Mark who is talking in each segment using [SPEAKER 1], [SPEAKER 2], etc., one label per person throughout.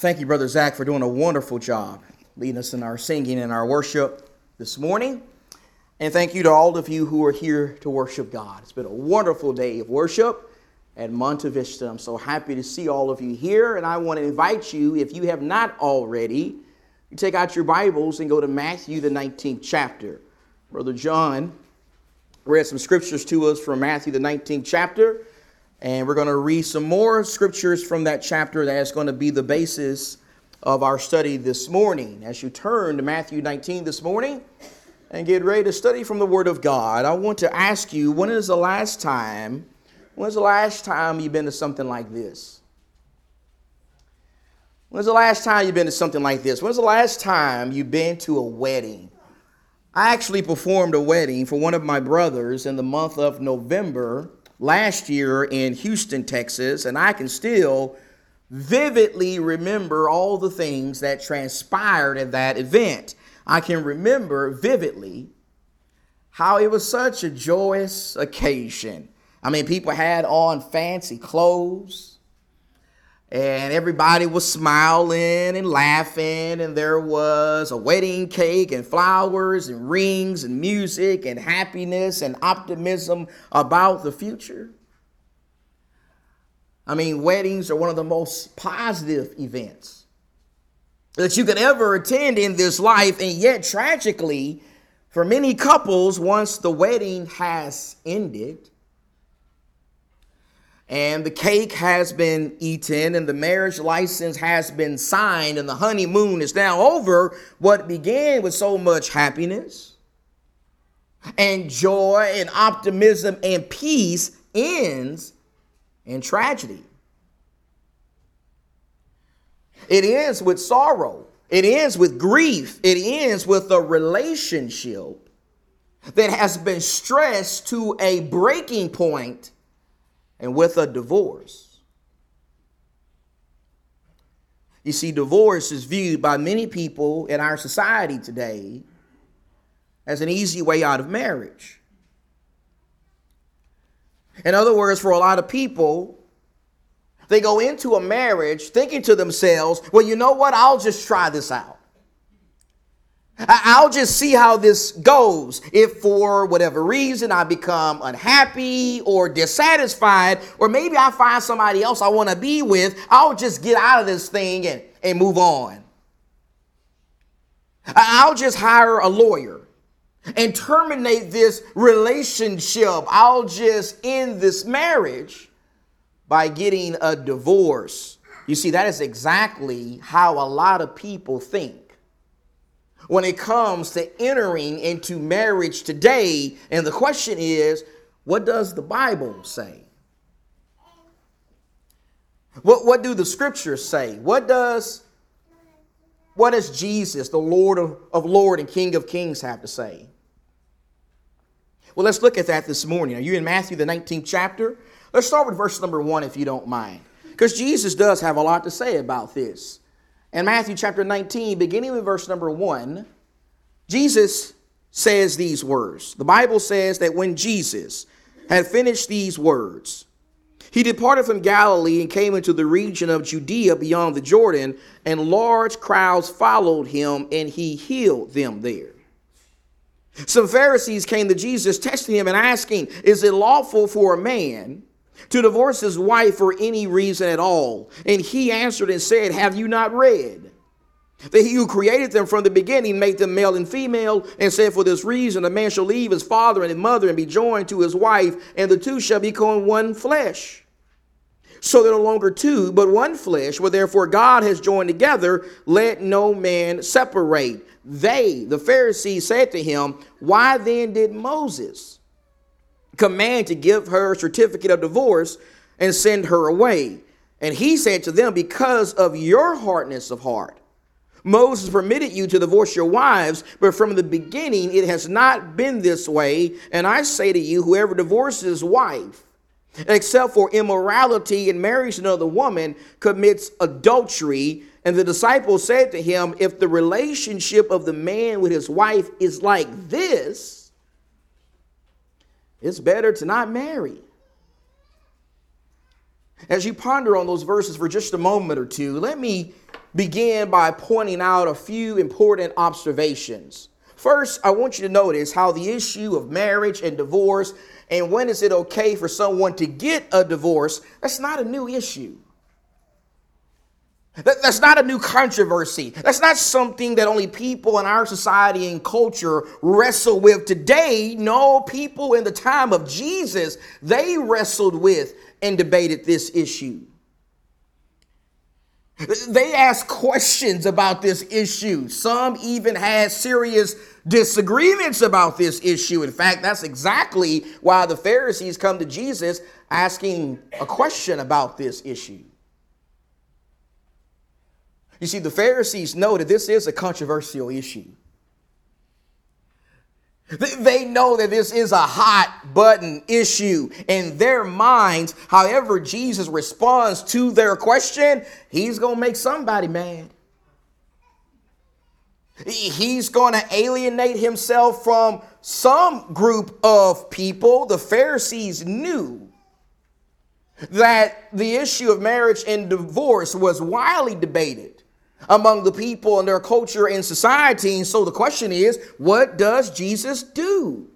[SPEAKER 1] Thank you, Brother Zach, for doing a wonderful job leading us in our singing and our worship this morning. And thank you to all of you who are here to worship God. It's been a wonderful day of worship at Monte Vista. I'm so happy to see all of you here. And I want to invite you, if you have not already, you take out your Bibles and go to Matthew, the 19th chapter. Brother John read some scriptures to us from Matthew, the 19th chapter. And we're going to read some more scriptures from that chapter that's going to be the basis of our study this morning. As you turn to Matthew 19 this morning and get ready to study from the Word of God, I want to ask you when is the last time, when's the last time you've been to something like this? When's the last time you've been to something like this? When's the last time you've been to a wedding? I actually performed a wedding for one of my brothers in the month of November last year in Houston, Texas, and I can still vividly remember all the things that transpired at that event. I can remember vividly how it was such a joyous occasion. I mean, people had on fancy clothes and everybody was smiling and laughing and there was a wedding cake and flowers and rings and music and happiness and optimism about the future. I mean weddings are one of the most positive events that you could ever attend in this life and yet tragically for many couples once the wedding has ended and the cake has been eaten and the marriage license has been signed and the honeymoon is now over, what began with so much happiness and joy and optimism and peace ends in tragedy. It ends with sorrow. It ends with grief. It ends with a relationship that has been stressed to a breaking point and with a divorce. You see, divorce is viewed by many people in our society today as an easy way out of marriage. In other words, for a lot of people, they go into a marriage thinking to themselves, well, you know what? I'll just try this out. I'll just see how this goes. If for whatever reason I become unhappy or dissatisfied, or maybe I find somebody else I want to be with, I'll just get out of this thing and, and move on. I'll just hire a lawyer and terminate this relationship. I'll just end this marriage by getting a divorce. You see, that is exactly how a lot of people think when it comes to entering into marriage today. And the question is, what does the Bible say? What, what do the scriptures say? What does what does Jesus, the Lord of, of Lord and King of Kings, have to say? Well, let's look at that this morning. Are you in Matthew, the 19th chapter? Let's start with verse number one, if you don't mind. Because Jesus does have a lot to say about this. In Matthew chapter 19, beginning with verse number 1, Jesus says these words. The Bible says that when Jesus had finished these words, he departed from Galilee and came into the region of Judea beyond the Jordan, and large crowds followed him, and he healed them there. Some Pharisees came to Jesus, testing him and asking, Is it lawful for a man to divorce his wife for any reason at all. And he answered and said, Have you not read? That he who created them from the beginning made them male and female, and said, For this reason a man shall leave his father and his mother and be joined to his wife, and the two shall become one flesh. So they're no longer two, but one flesh. Where therefore God has joined together, let no man separate. They, the Pharisees, said to him, Why then did Moses? Command to give her a certificate of divorce and send her away. And he said to them, Because of your hardness of heart, Moses permitted you to divorce your wives, but from the beginning it has not been this way. And I say to you, whoever divorces his wife, except for immorality and marries another woman, commits adultery. And the disciples said to him, If the relationship of the man with his wife is like this, it's better to not marry. As you ponder on those verses for just a moment or two, let me begin by pointing out a few important observations. First, I want you to notice how the issue of marriage and divorce and when is it okay for someone to get a divorce, that's not a new issue. That's not a new controversy. That's not something that only people in our society and culture wrestle with today. No, people in the time of Jesus, they wrestled with and debated this issue. They asked questions about this issue. Some even had serious disagreements about this issue. In fact, that's exactly why the Pharisees come to Jesus asking a question about this issue. You see, the Pharisees know that this is a controversial issue. They know that this is a hot button issue in their minds. However, Jesus responds to their question, he's going to make somebody mad. He's going to alienate himself from some group of people. The Pharisees knew that the issue of marriage and divorce was widely debated among the people and their culture and society. And so the question is, what does Jesus do?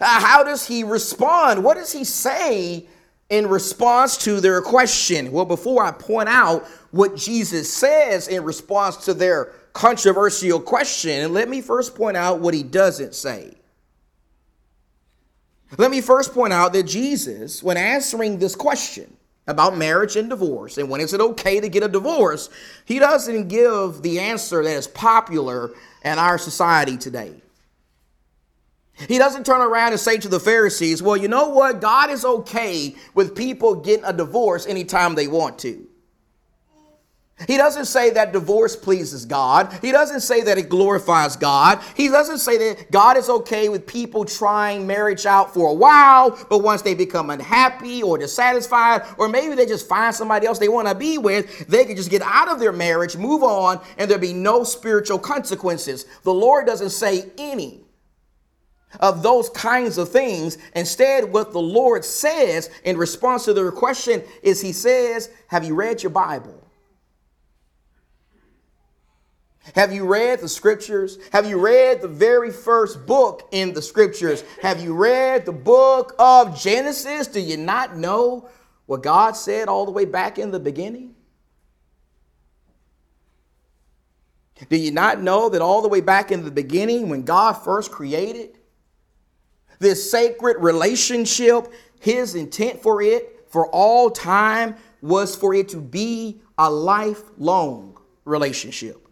[SPEAKER 1] Uh, how does he respond? What does he say in response to their question? Well, before I point out what Jesus says in response to their controversial question, let me first point out what he doesn't say. Let me first point out that Jesus, when answering this question, about marriage and divorce and when is it okay to get a divorce, he doesn't give the answer that is popular in our society today. He doesn't turn around and say to the Pharisees, Well, you know what? God is okay with people getting a divorce anytime they want to. He doesn't say that divorce pleases God. He doesn't say that it glorifies God. He doesn't say that God is okay with people trying marriage out for a while, but once they become unhappy or dissatisfied, or maybe they just find somebody else they want to be with, they can just get out of their marriage, move on, and there be no spiritual consequences. The Lord doesn't say any of those kinds of things. Instead, what the Lord says in response to their question is He says, Have you read your Bible? Have you read the scriptures? Have you read the very first book in the scriptures? Have you read the book of Genesis? Do you not know what God said all the way back in the beginning? Do you not know that all the way back in the beginning, when God first created this sacred relationship, his intent for it for all time was for it to be a lifelong relationship?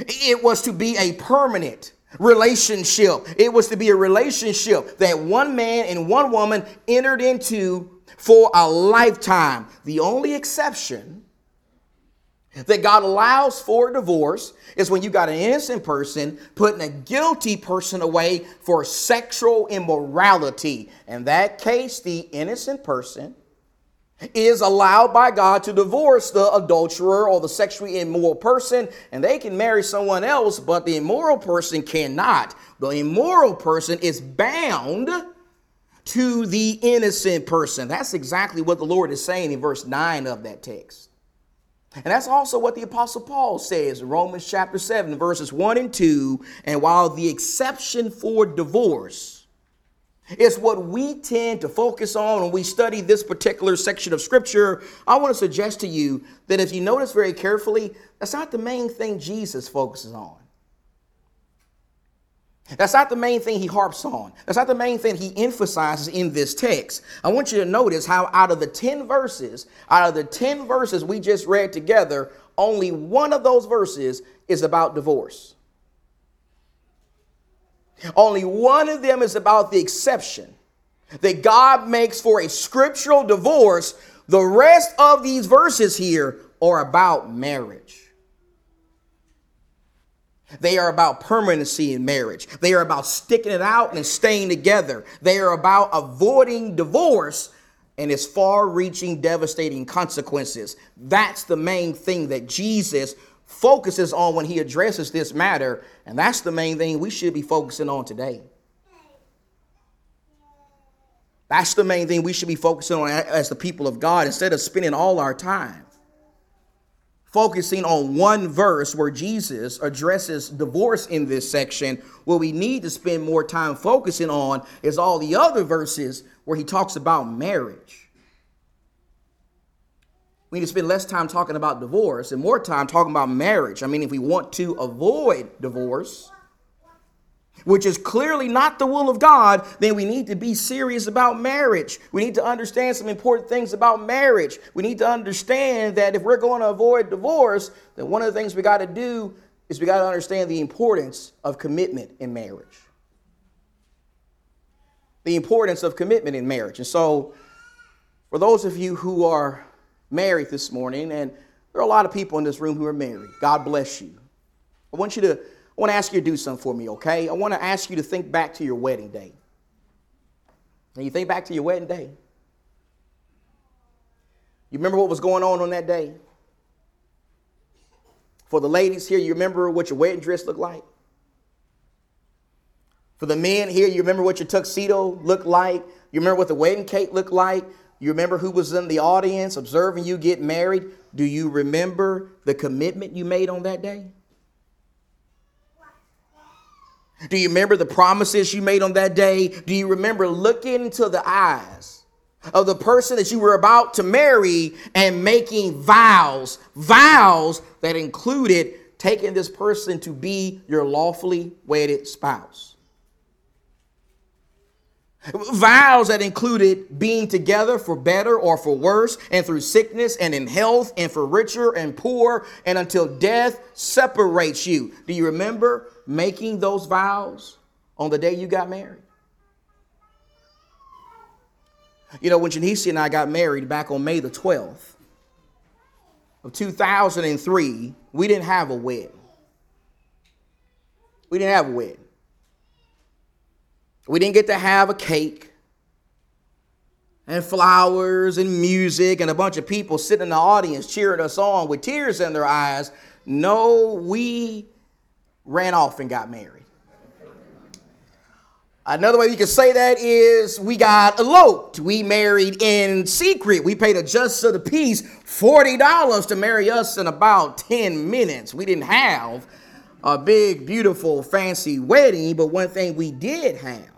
[SPEAKER 1] It was to be a permanent relationship. It was to be a relationship that one man and one woman entered into for a lifetime. The only exception that God allows for a divorce is when you got an innocent person putting a guilty person away for sexual immorality. In that case, the innocent person is allowed by God to divorce the adulterer or the sexually immoral person, and they can marry someone else, but the immoral person cannot. The immoral person is bound to the innocent person. That's exactly what the Lord is saying in verse 9 of that text. And that's also what the Apostle Paul says in Romans chapter 7, verses 1 and 2. And while the exception for divorce it's what we tend to focus on when we study this particular section of Scripture. I want to suggest to you that if you notice very carefully, that's not the main thing Jesus focuses on. That's not the main thing he harps on. That's not the main thing he emphasizes in this text. I want you to notice how out of the 10 verses, out of the 10 verses we just read together, only one of those verses is about divorce. Only one of them is about the exception that God makes for a scriptural divorce. The rest of these verses here are about marriage. They are about permanency in marriage. They are about sticking it out and staying together. They are about avoiding divorce and its far reaching, devastating consequences. That's the main thing that Jesus focuses on when he addresses this matter. And that's the main thing we should be focusing on today. That's the main thing we should be focusing on as the people of God instead of spending all our time focusing on one verse where Jesus addresses divorce in this section. What we need to spend more time focusing on is all the other verses where he talks about marriage. We need to spend less time talking about divorce and more time talking about marriage. I mean, if we want to avoid divorce, which is clearly not the will of God, then we need to be serious about marriage. We need to understand some important things about marriage. We need to understand that if we're going to avoid divorce, then one of the things we got to do is we got to understand the importance of commitment in marriage. The importance of commitment in marriage. And so, for those of you who are married this morning, and there are a lot of people in this room who are married, God bless you. I want you to I want to ask you to do something for me, okay? I want to ask you to think back to your wedding day. And you think back to your wedding day. You remember what was going on on that day? For the ladies here, you remember what your wedding dress looked like? For the men here, you remember what your tuxedo looked like? You remember what the wedding cake looked like? You remember who was in the audience observing you get married? Do you remember the commitment you made on that day? Do you remember the promises you made on that day? Do you remember looking into the eyes of the person that you were about to marry and making vows, vows that included taking this person to be your lawfully wedded spouse? Vows that included being together for better or for worse, and through sickness and in health, and for richer and poor, and until death separates you. Do you remember making those vows on the day you got married? You know, when Janice and I got married back on May the 12th of 2003, we didn't have a wedding. We didn't have a wedding. We didn't get to have a cake and flowers and music and a bunch of people sitting in the audience cheering us on with tears in their eyes. No, we ran off and got married. Another way you can say that is we got eloped. We married in secret. We paid a justice of the peace $40 to marry us in about 10 minutes. We didn't have a big, beautiful, fancy wedding, but one thing we did have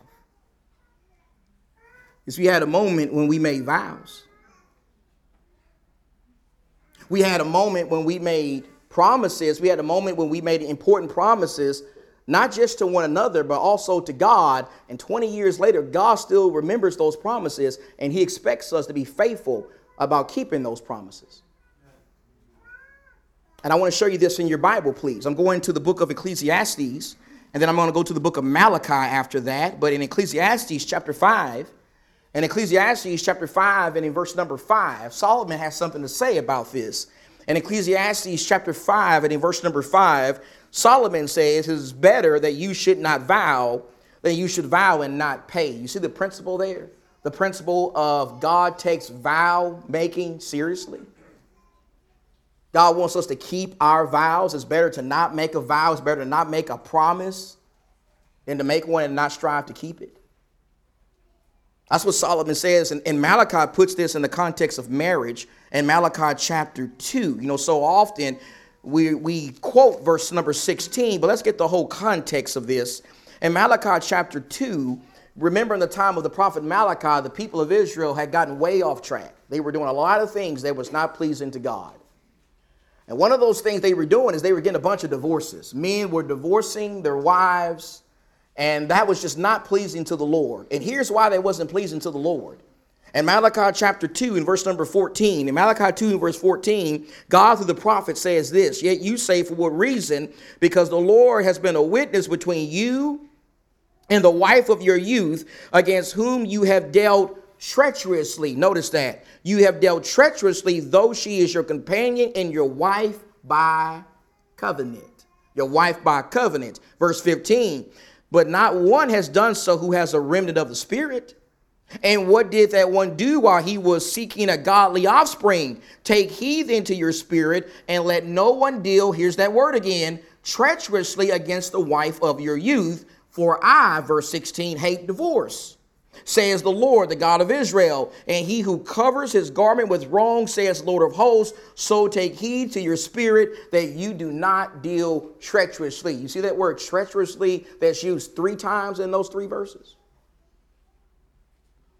[SPEAKER 1] is we had a moment when we made vows. We had a moment when we made promises. We had a moment when we made important promises, not just to one another, but also to God. And 20 years later, God still remembers those promises, and He expects us to be faithful about keeping those promises. And I want to show you this in your Bible, please. I'm going to the book of Ecclesiastes, and then I'm going to go to the book of Malachi after that. But in Ecclesiastes chapter 5, in Ecclesiastes chapter 5 and in verse number 5, Solomon has something to say about this. In Ecclesiastes chapter 5 and in verse number 5, Solomon says, It is better that you should not vow than you should vow and not pay. You see the principle there? The principle of God takes vow making seriously. God wants us to keep our vows. It's better to not make a vow, it's better to not make a promise than to make one and not strive to keep it. That's what Solomon says. And, and Malachi puts this in the context of marriage in Malachi chapter 2. You know, so often we, we quote verse number 16, but let's get the whole context of this. In Malachi chapter 2, remember in the time of the prophet Malachi, the people of Israel had gotten way off track. They were doing a lot of things that was not pleasing to God. And one of those things they were doing is they were getting a bunch of divorces. Men were divorcing their wives and that was just not pleasing to the Lord. And here's why that wasn't pleasing to the Lord. In Malachi chapter 2, in verse number 14, in Malachi 2, in verse 14, God through the prophet says this Yet you say, For what reason? Because the Lord has been a witness between you and the wife of your youth, against whom you have dealt treacherously. Notice that. You have dealt treacherously, though she is your companion and your wife by covenant. Your wife by covenant. Verse 15 but not one has done so who has a remnant of the Spirit. And what did that one do while he was seeking a godly offspring? Take heed into your spirit and let no one deal, here's that word again, treacherously against the wife of your youth. For I, verse 16, hate divorce says the Lord, the God of Israel. And he who covers his garment with wrong, says Lord of hosts, so take heed to your spirit that you do not deal treacherously. You see that word treacherously that's used three times in those three verses?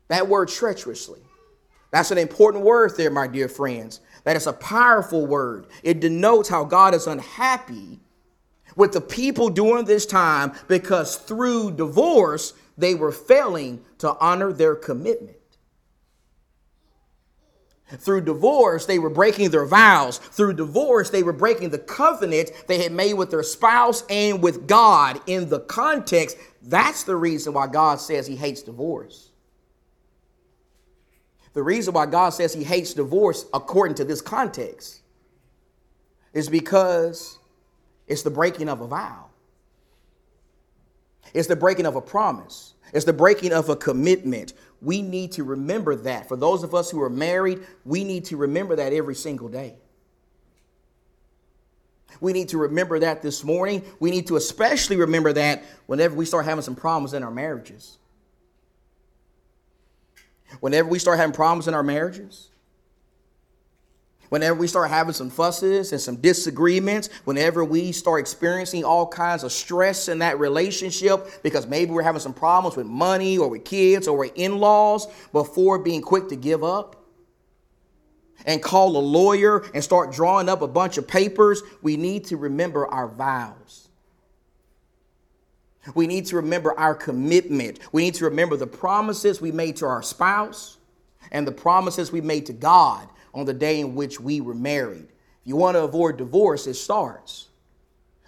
[SPEAKER 1] That word treacherously. That's an important word there, my dear friends. That is a powerful word. It denotes how God is unhappy with the people during this time because through divorce, they were failing to honor their commitment. Through divorce, they were breaking their vows. Through divorce, they were breaking the covenant they had made with their spouse and with God. In the context, that's the reason why God says he hates divorce. The reason why God says he hates divorce, according to this context, is because it's the breaking of a vow. It's the breaking of a promise. It's the breaking of a commitment. We need to remember that. For those of us who are married, we need to remember that every single day. We need to remember that this morning. We need to especially remember that whenever we start having some problems in our marriages. Whenever we start having problems in our marriages, whenever we start having some fusses and some disagreements, whenever we start experiencing all kinds of stress in that relationship because maybe we're having some problems with money or with kids or with in laws, before being quick to give up and call a lawyer and start drawing up a bunch of papers, we need to remember our vows. We need to remember our commitment. We need to remember the promises we made to our spouse and the promises we made to God on the day in which we were married. If you want to avoid divorce, it starts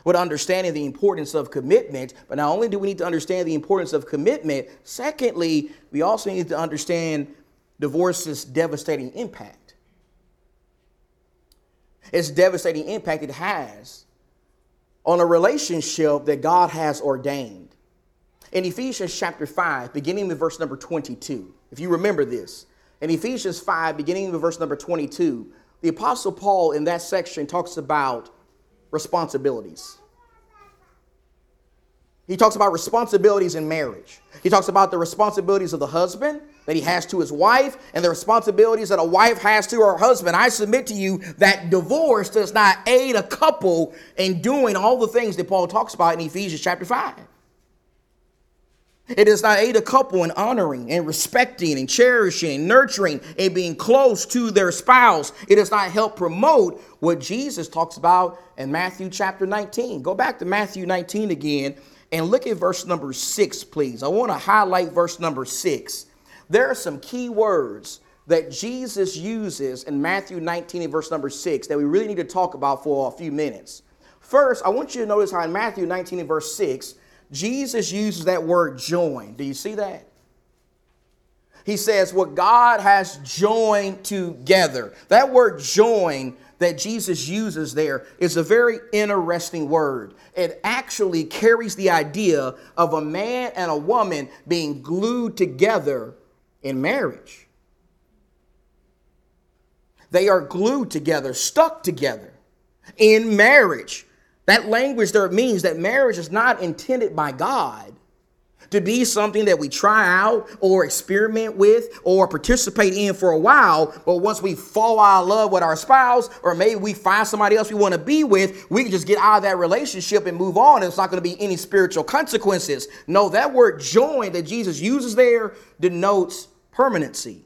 [SPEAKER 1] with understanding the importance of commitment. But not only do we need to understand the importance of commitment, secondly, we also need to understand divorce's devastating impact. Its devastating impact it has on a relationship that God has ordained. In Ephesians chapter 5, beginning with verse number 22, if you remember this, in Ephesians 5, beginning with verse number 22, the Apostle Paul in that section talks about responsibilities. He talks about responsibilities in marriage. He talks about the responsibilities of the husband that he has to his wife and the responsibilities that a wife has to her husband. I submit to you that divorce does not aid a couple in doing all the things that Paul talks about in Ephesians chapter 5. It does not aid a couple in honoring and respecting and cherishing and nurturing and being close to their spouse. It does not help promote what Jesus talks about in Matthew chapter 19. Go back to Matthew 19 again and look at verse number six, please. I want to highlight verse number six. There are some key words that Jesus uses in Matthew 19 and verse number six that we really need to talk about for a few minutes. First, I want you to notice how in Matthew 19 and verse 6, Jesus uses that word join. Do you see that? He says, What God has joined together. That word join that Jesus uses there is a very interesting word. It actually carries the idea of a man and a woman being glued together in marriage. They are glued together, stuck together in marriage. That language there means that marriage is not intended by God to be something that we try out or experiment with or participate in for a while. But once we fall out of love with our spouse, or maybe we find somebody else we want to be with, we can just get out of that relationship and move on. It's not going to be any spiritual consequences. No, that word join that Jesus uses there denotes permanency.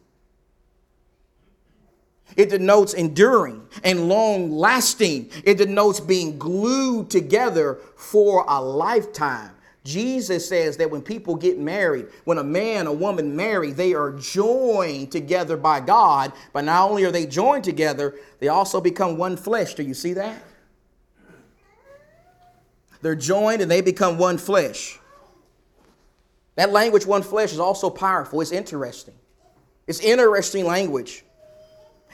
[SPEAKER 1] It denotes enduring and long lasting. It denotes being glued together for a lifetime. Jesus says that when people get married, when a man, a woman marry, they are joined together by God. But not only are they joined together, they also become one flesh. Do you see that? They're joined and they become one flesh. That language, one flesh, is also powerful. It's interesting. It's interesting language.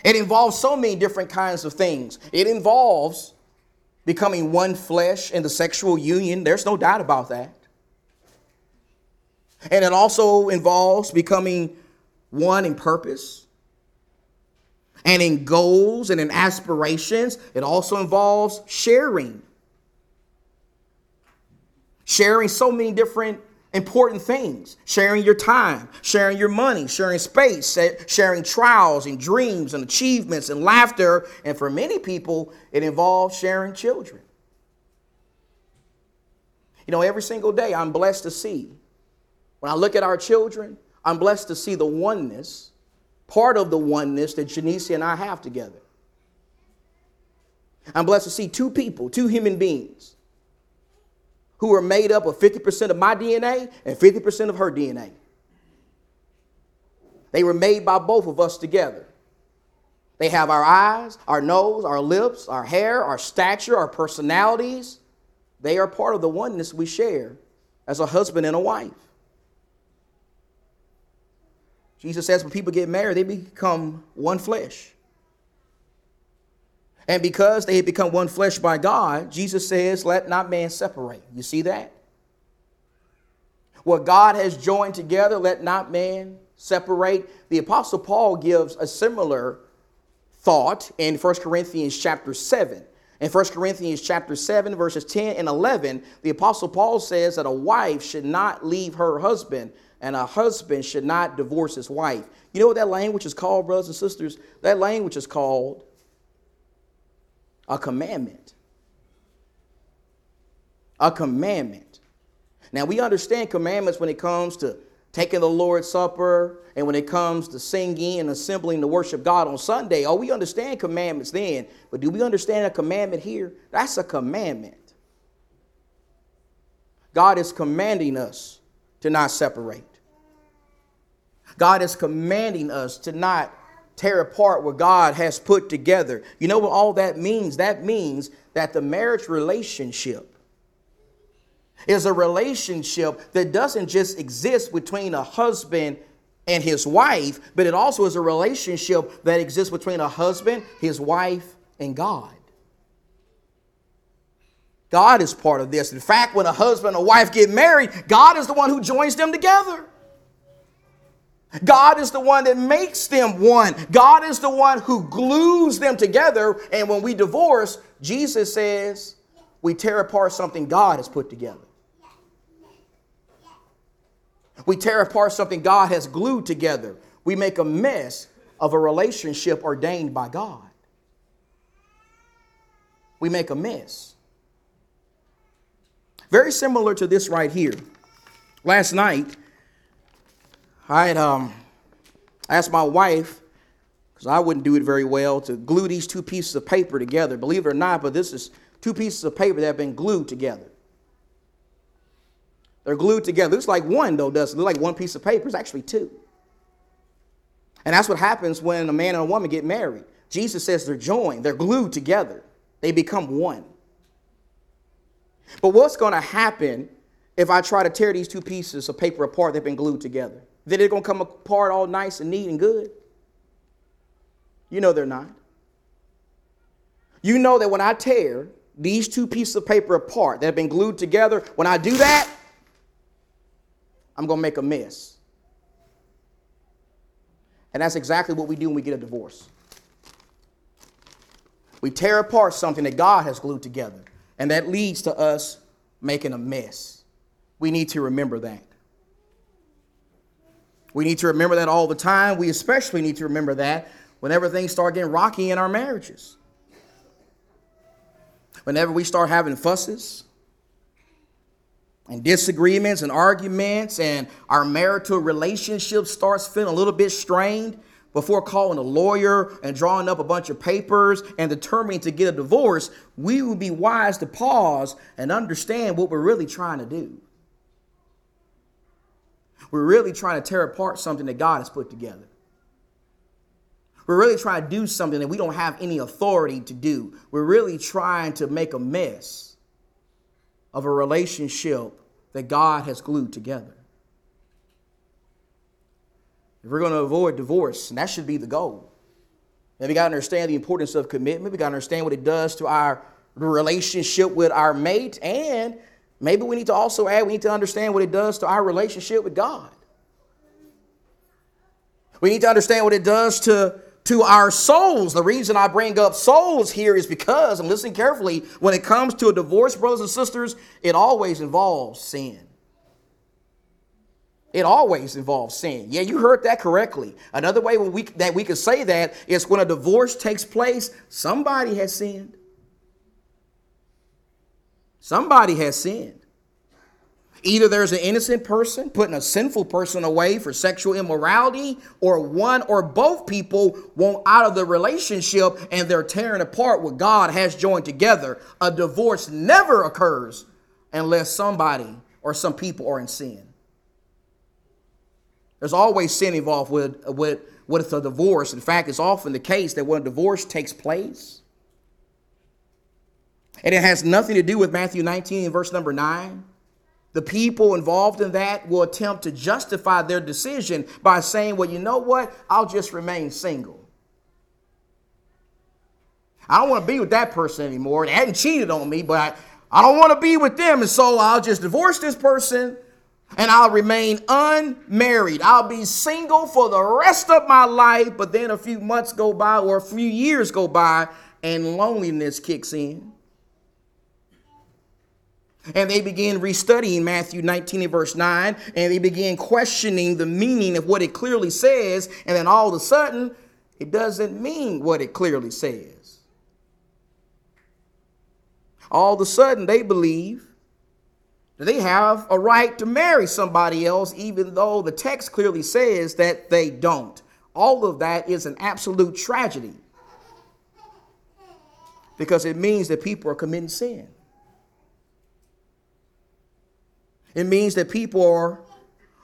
[SPEAKER 1] It involves so many different kinds of things. It involves becoming one flesh in the sexual union. There's no doubt about that. And it also involves becoming one in purpose and in goals and in aspirations. It also involves sharing. Sharing so many different important things sharing your time, sharing your money, sharing space, sharing trials and dreams and achievements and laughter. And for many people, it involves sharing children. You know, every single day I'm blessed to see. When I look at our children, I'm blessed to see the oneness, part of the oneness that Janice and I have together. I'm blessed to see two people, two human beings who are made up of 50% of my DNA and 50% of her DNA. They were made by both of us together. They have our eyes, our nose, our lips, our hair, our stature, our personalities. They are part of the oneness we share as a husband and a wife. Jesus says when people get married, they become one flesh. And because they had become one flesh by God, Jesus says, Let not man separate. You see that? What God has joined together, let not man separate. The Apostle Paul gives a similar thought in 1 Corinthians chapter 7. In 1 Corinthians chapter 7, verses 10 and 11, the Apostle Paul says that a wife should not leave her husband, and a husband should not divorce his wife. You know what that language is called, brothers and sisters? That language is called a commandment. A commandment. Now, we understand commandments when it comes to taking the Lord's Supper and when it comes to singing and assembling to worship God on Sunday. Oh, we understand commandments then, but do we understand a commandment here? That's a commandment. God is commanding us to not separate. God is commanding us to not tear apart what God has put together. You know what all that means? That means that the marriage relationship is a relationship that doesn't just exist between a husband and his wife, but it also is a relationship that exists between a husband, his wife, and God. God is part of this. In fact, when a husband and a wife get married, God is the one who joins them together. God is the one that makes them one. God is the one who glues them together. And when we divorce, Jesus says we tear apart something God has put together. We tear apart something God has glued together. We make a mess of a relationship ordained by God. We make a mess. Very similar to this right here. Last night, I had um, asked my wife, because I wouldn't do it very well, to glue these two pieces of paper together. Believe it or not, but this is two pieces of paper that have been glued together. They're glued together. Looks like one, though, doesn't look like one piece of paper. It's actually two. And that's what happens when a man and a woman get married. Jesus says they're joined, they're glued together, they become one. But what's going to happen if I try to tear these two pieces of paper apart that have been glued together? That they're going to come apart all nice and neat and good? You know they're not. You know that when I tear these two pieces of paper apart that have been glued together, when I do that, I'm going to make a mess. And that's exactly what we do when we get a divorce. We tear apart something that God has glued together, and that leads to us making a mess. We need to remember that. We need to remember that all the time. We especially need to remember that whenever things start getting rocky in our marriages. Whenever we start having fusses and disagreements and arguments, and our marital relationship starts feeling a little bit strained before calling a lawyer and drawing up a bunch of papers and determining to get a divorce, we would be wise to pause and understand what we're really trying to do. We're really trying to tear apart something that God has put together. We're really trying to do something that we don't have any authority to do. We're really trying to make a mess of a relationship that God has glued together. If we're going to avoid divorce, and that should be the goal, then we got to understand the importance of commitment. We got to understand what it does to our relationship with our mate and Maybe we need to also add, we need to understand what it does to our relationship with God. We need to understand what it does to, to our souls. The reason I bring up souls here is because, and listen carefully, when it comes to a divorce, brothers and sisters, it always involves sin. It always involves sin. Yeah, you heard that correctly. Another way we, that we could say that is when a divorce takes place, somebody has sinned. Somebody has sinned. Either there's an innocent person putting a sinful person away for sexual immorality, or one or both people want out of the relationship and they're tearing apart what God has joined together. A divorce never occurs unless somebody or some people are in sin. There's always sin involved with, with, with a divorce. In fact, it's often the case that when a divorce takes place, and it has nothing to do with Matthew 19 and verse number 9 the people involved in that will attempt to justify their decision by saying, well, you know what? I'll just remain single. I don't want to be with that person anymore. They hadn't cheated on me, but I, I don't want to be with them. And so I'll just divorce this person and I'll remain unmarried. I'll be single for the rest of my life. But then a few months go by or a few years go by and loneliness kicks in. And they begin restudying Matthew 19 and verse 9, and they begin questioning the meaning of what it clearly says, and then all of a sudden, it doesn't mean what it clearly says. All of a sudden, they believe that they have a right to marry somebody else, even though the text clearly says that they don't. All of that is an absolute tragedy because it means that people are committing sin. It means that people are,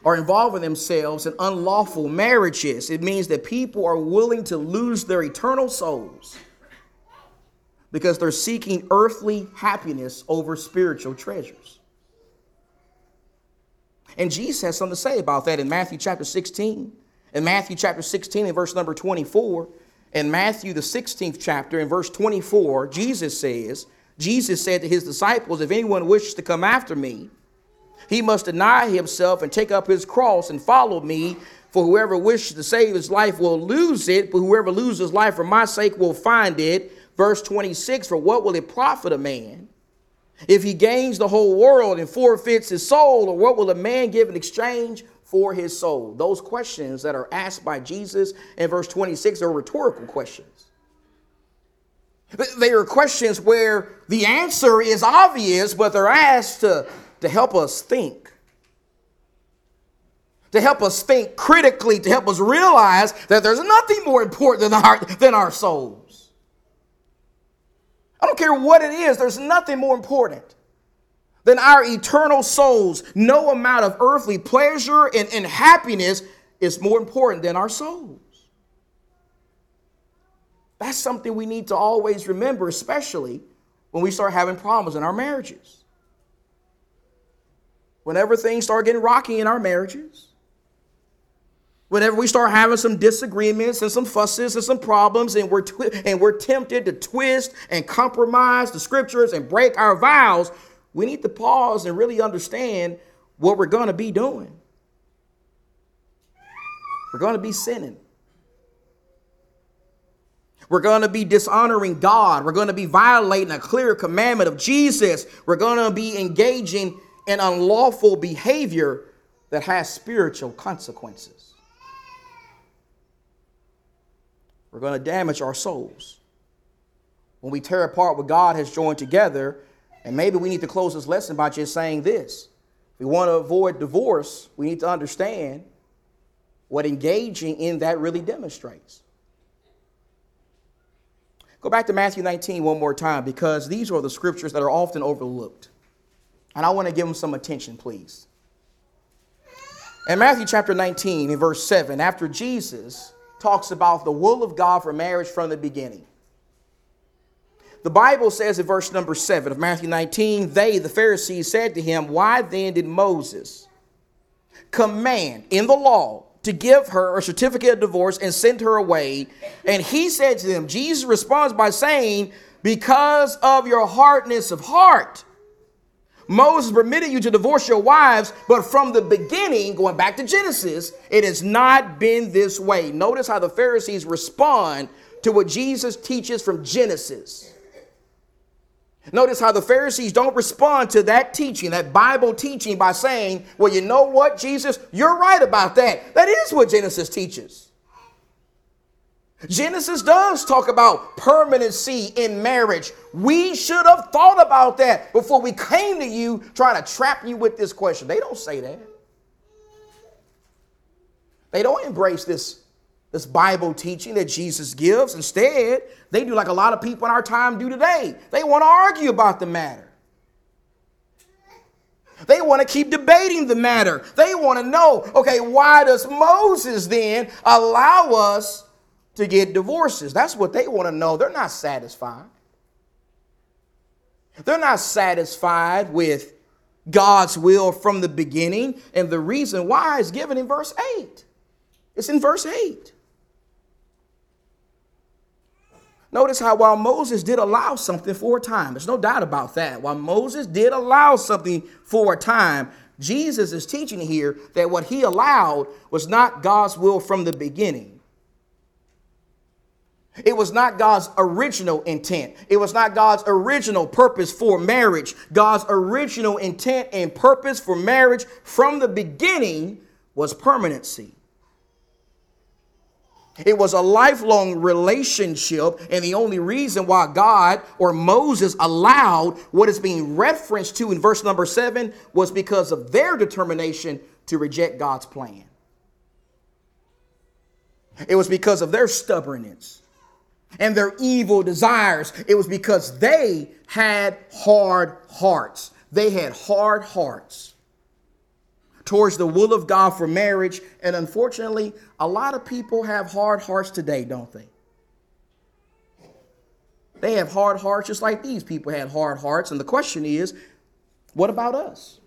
[SPEAKER 1] are involving themselves in unlawful marriages. It means that people are willing to lose their eternal souls because they're seeking earthly happiness over spiritual treasures. And Jesus has something to say about that in Matthew chapter 16. In Matthew chapter 16 and verse number 24, in Matthew the 16th chapter in verse 24, Jesus says, Jesus said to his disciples, If anyone wishes to come after me, he must deny himself and take up his cross and follow me. For whoever wishes to save his life will lose it, but whoever loses life for my sake will find it. Verse 26 For what will it profit a man if he gains the whole world and forfeits his soul? Or what will a man give in exchange for his soul? Those questions that are asked by Jesus in verse 26 are rhetorical questions. They are questions where the answer is obvious, but they're asked to to help us think. To help us think critically, to help us realize that there's nothing more important than our, than our souls. I don't care what it is, there's nothing more important than our eternal souls. No amount of earthly pleasure and, and happiness is more important than our souls. That's something we need to always remember, especially when we start having problems in our marriages whenever things start getting rocky in our marriages, whenever we start having some disagreements and some fusses and some problems, and we're, twi- and we're tempted to twist and compromise the scriptures and break our vows, we need to pause and really understand what we're going to be doing. We're going to be sinning. We're going to be dishonoring God. We're going to be violating a clear commandment of Jesus. We're going to be engaging and unlawful behavior that has spiritual consequences. We're going to damage our souls. When we tear apart what God has joined together, and maybe we need to close this lesson by just saying this. If we want to avoid divorce, we need to understand what engaging in that really demonstrates. Go back to Matthew 19 one more time because these are the scriptures that are often overlooked. And I want to give them some attention, please. In Matthew chapter 19, in verse 7, after Jesus talks about the will of God for marriage from the beginning, the Bible says in verse number 7 of Matthew 19, they, the Pharisees, said to him, Why then did Moses command in the law to give her a certificate of divorce and send her away? And he said to them, Jesus responds by saying, Because of your hardness of heart. Moses permitted you to divorce your wives, but from the beginning, going back to Genesis, it has not been this way. Notice how the Pharisees respond to what Jesus teaches from Genesis. Notice how the Pharisees don't respond to that teaching, that Bible teaching, by saying, Well, you know what, Jesus? You're right about that. That is what Genesis teaches. Genesis does talk about permanency in marriage. We should have thought about that before we came to you trying to trap you with this question. They don't say that. They don't embrace this, this Bible teaching that Jesus gives. Instead, they do like a lot of people in our time do today. They want to argue about the matter. They want to keep debating the matter. They want to know, okay, why does Moses then allow us to get divorces? That's what they want to know. They're not satisfied. They're not satisfied with God's will from the beginning. And the reason why is given in verse 8. It's in verse 8. Notice how while Moses did allow something for a time, there's no doubt about that. While Moses did allow something for a time, Jesus is teaching here that what he allowed was not God's will from the beginning. It was not God's original intent. It was not God's original purpose for marriage. God's original intent and purpose for marriage from the beginning was permanency. It was a lifelong relationship, and the only reason why God or Moses allowed what is being referenced to in verse number seven was because of their determination to reject God's plan. It was because of their stubbornness and their evil desires. It was because they had hard hearts. They had hard hearts towards the will of God for marriage. And unfortunately, a lot of people have hard hearts today, don't they? They have hard hearts just like these people had hard hearts. And the question is, what about us?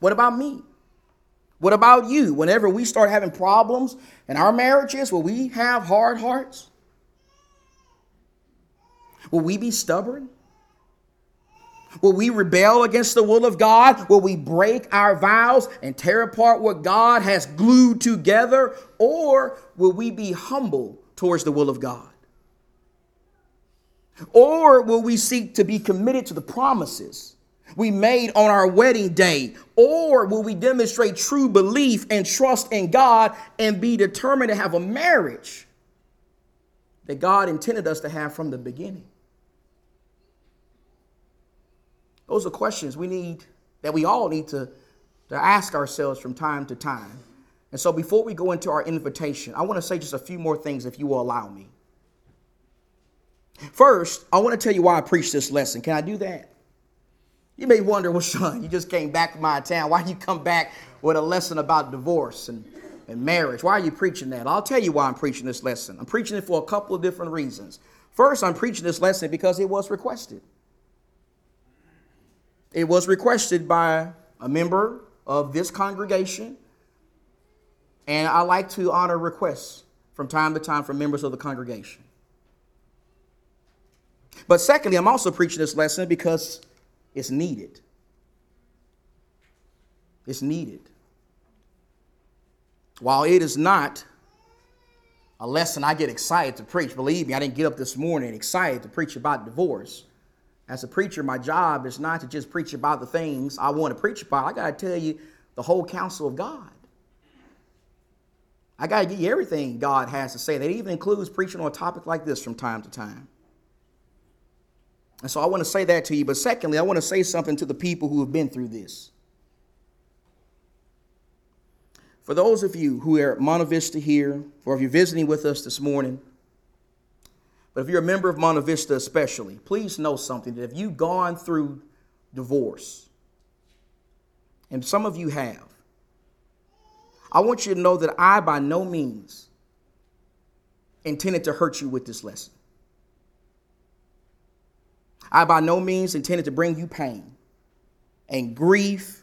[SPEAKER 1] What about me? What about you? Whenever we start having problems in our marriages, will we have hard hearts? Will we be stubborn? Will we rebel against the will of God? Will we break our vows and tear apart what God has glued together? Or will we be humble towards the will of God? Or will we seek to be committed to the promises we made on our wedding day? Or will we demonstrate true belief and trust in God and be determined to have a marriage that God intended us to have from the beginning? Those are questions we need, that we all need to, to ask ourselves from time to time. And so before we go into our invitation, I want to say just a few more things if you will allow me. First, I want to tell you why I preach this lesson. Can I do that? You may wonder, well, Sean, you just came back to my town. Why you come back with a lesson about divorce and, and marriage? Why are you preaching that? I'll tell you why I'm preaching this lesson. I'm preaching it for a couple of different reasons. First, I'm preaching this lesson because it was requested. It was requested by a member of this congregation, and I like to honor requests from time to time from members of the congregation. But secondly, I'm also preaching this lesson because it's needed. It's needed. While it is not a lesson I get excited to preach, believe me, I didn't get up this morning excited to preach about divorce. As a preacher, my job is not to just preach about the things I want to preach about. I got to tell you the whole counsel of God. I got to give you everything God has to say. That even includes preaching on a topic like this from time to time. And so I want to say that to you. But secondly, I want to say something to the people who have been through this. For those of you who are at Monte Vista here, or if you're visiting with us this morning, but if you're a member of Monte Vista, especially, please know something that if you've gone through divorce, and some of you have, I want you to know that I, by no means, intended to hurt you with this lesson. I, by no means, intended to bring you pain and grief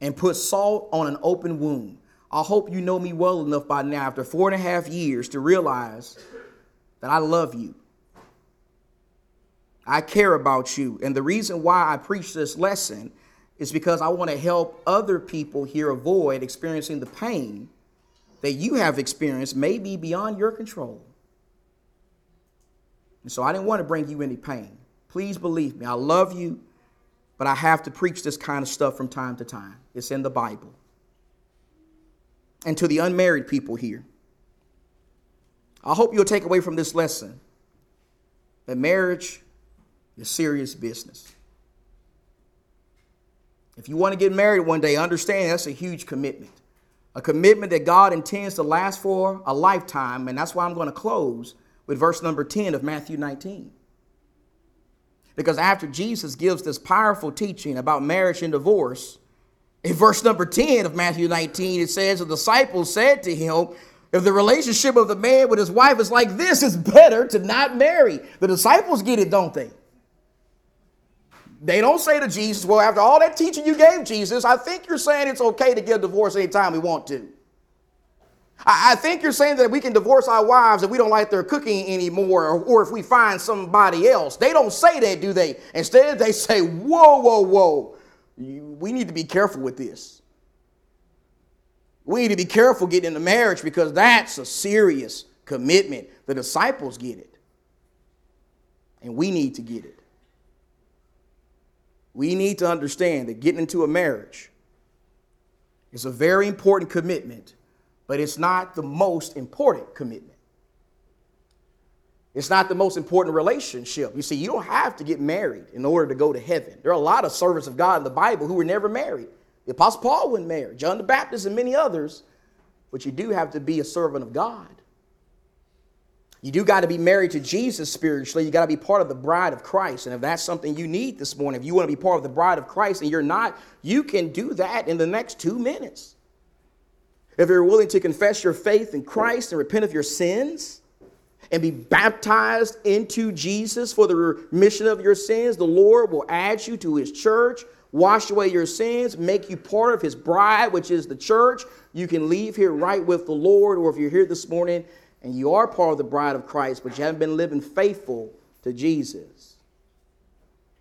[SPEAKER 1] and put salt on an open wound. I hope you know me well enough by now, after four and a half years, to realize that I love you. I care about you. And the reason why I preach this lesson is because I want to help other people here avoid experiencing the pain that you have experienced, maybe beyond your control. And so I didn't want to bring you any pain. Please believe me, I love you, but I have to preach this kind of stuff from time to time. It's in the Bible. And to the unmarried people here, I hope you'll take away from this lesson that marriage is serious business. If you want to get married one day, understand that's a huge commitment. A commitment that God intends to last for a lifetime. And that's why I'm going to close with verse number 10 of Matthew 19. Because after Jesus gives this powerful teaching about marriage and divorce, in verse number 10 of Matthew 19, it says, The disciples said to him, If the relationship of the man with his wife is like this, it's better to not marry. The disciples get it, don't they? They don't say to Jesus, Well, after all that teaching you gave Jesus, I think you're saying it's okay to get a divorce anytime we want to. I, think you're saying that we can divorce our wives if we don't like their cooking anymore, or, or if we find somebody else. They don't say that, do they? Instead, they say, Whoa, whoa, whoa. We need to be careful with this. We need to be careful getting into marriage because that's a serious commitment. The disciples get it, and we need to get it. We need to understand that getting into a marriage is a very important commitment but it's not the most important commitment. It's not the most important relationship. You see, you don't have to get married in order to go to heaven. There are a lot of servants of God in the Bible who were never married. The Apostle Paul wasn't married, John the Baptist, and many others. But you do have to be a servant of God. You do got to be married to Jesus spiritually. You got to be part of the bride of Christ. And if that's something you need this morning, if you want to be part of the bride of Christ and you're not, you can do that in the next two minutes. If you're willing to confess your faith in Christ and repent of your sins and be baptized into Jesus for the remission of your sins, the Lord will add you to his church, wash away your sins, make you part of his bride, which is the church. You can leave here right with the Lord, or if you're here this morning and you are part of the bride of Christ, but you haven't been living faithful to Jesus.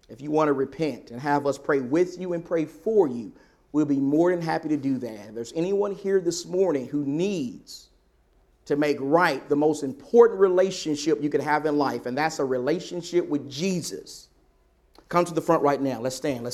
[SPEAKER 1] If you want to repent and have us pray with you and pray for you, we'll be more than happy to do that. If there's anyone here this morning who needs to make right the most important relationship you could have in life, and that's a relationship with Jesus, come to the front right now. Let's stand. Let's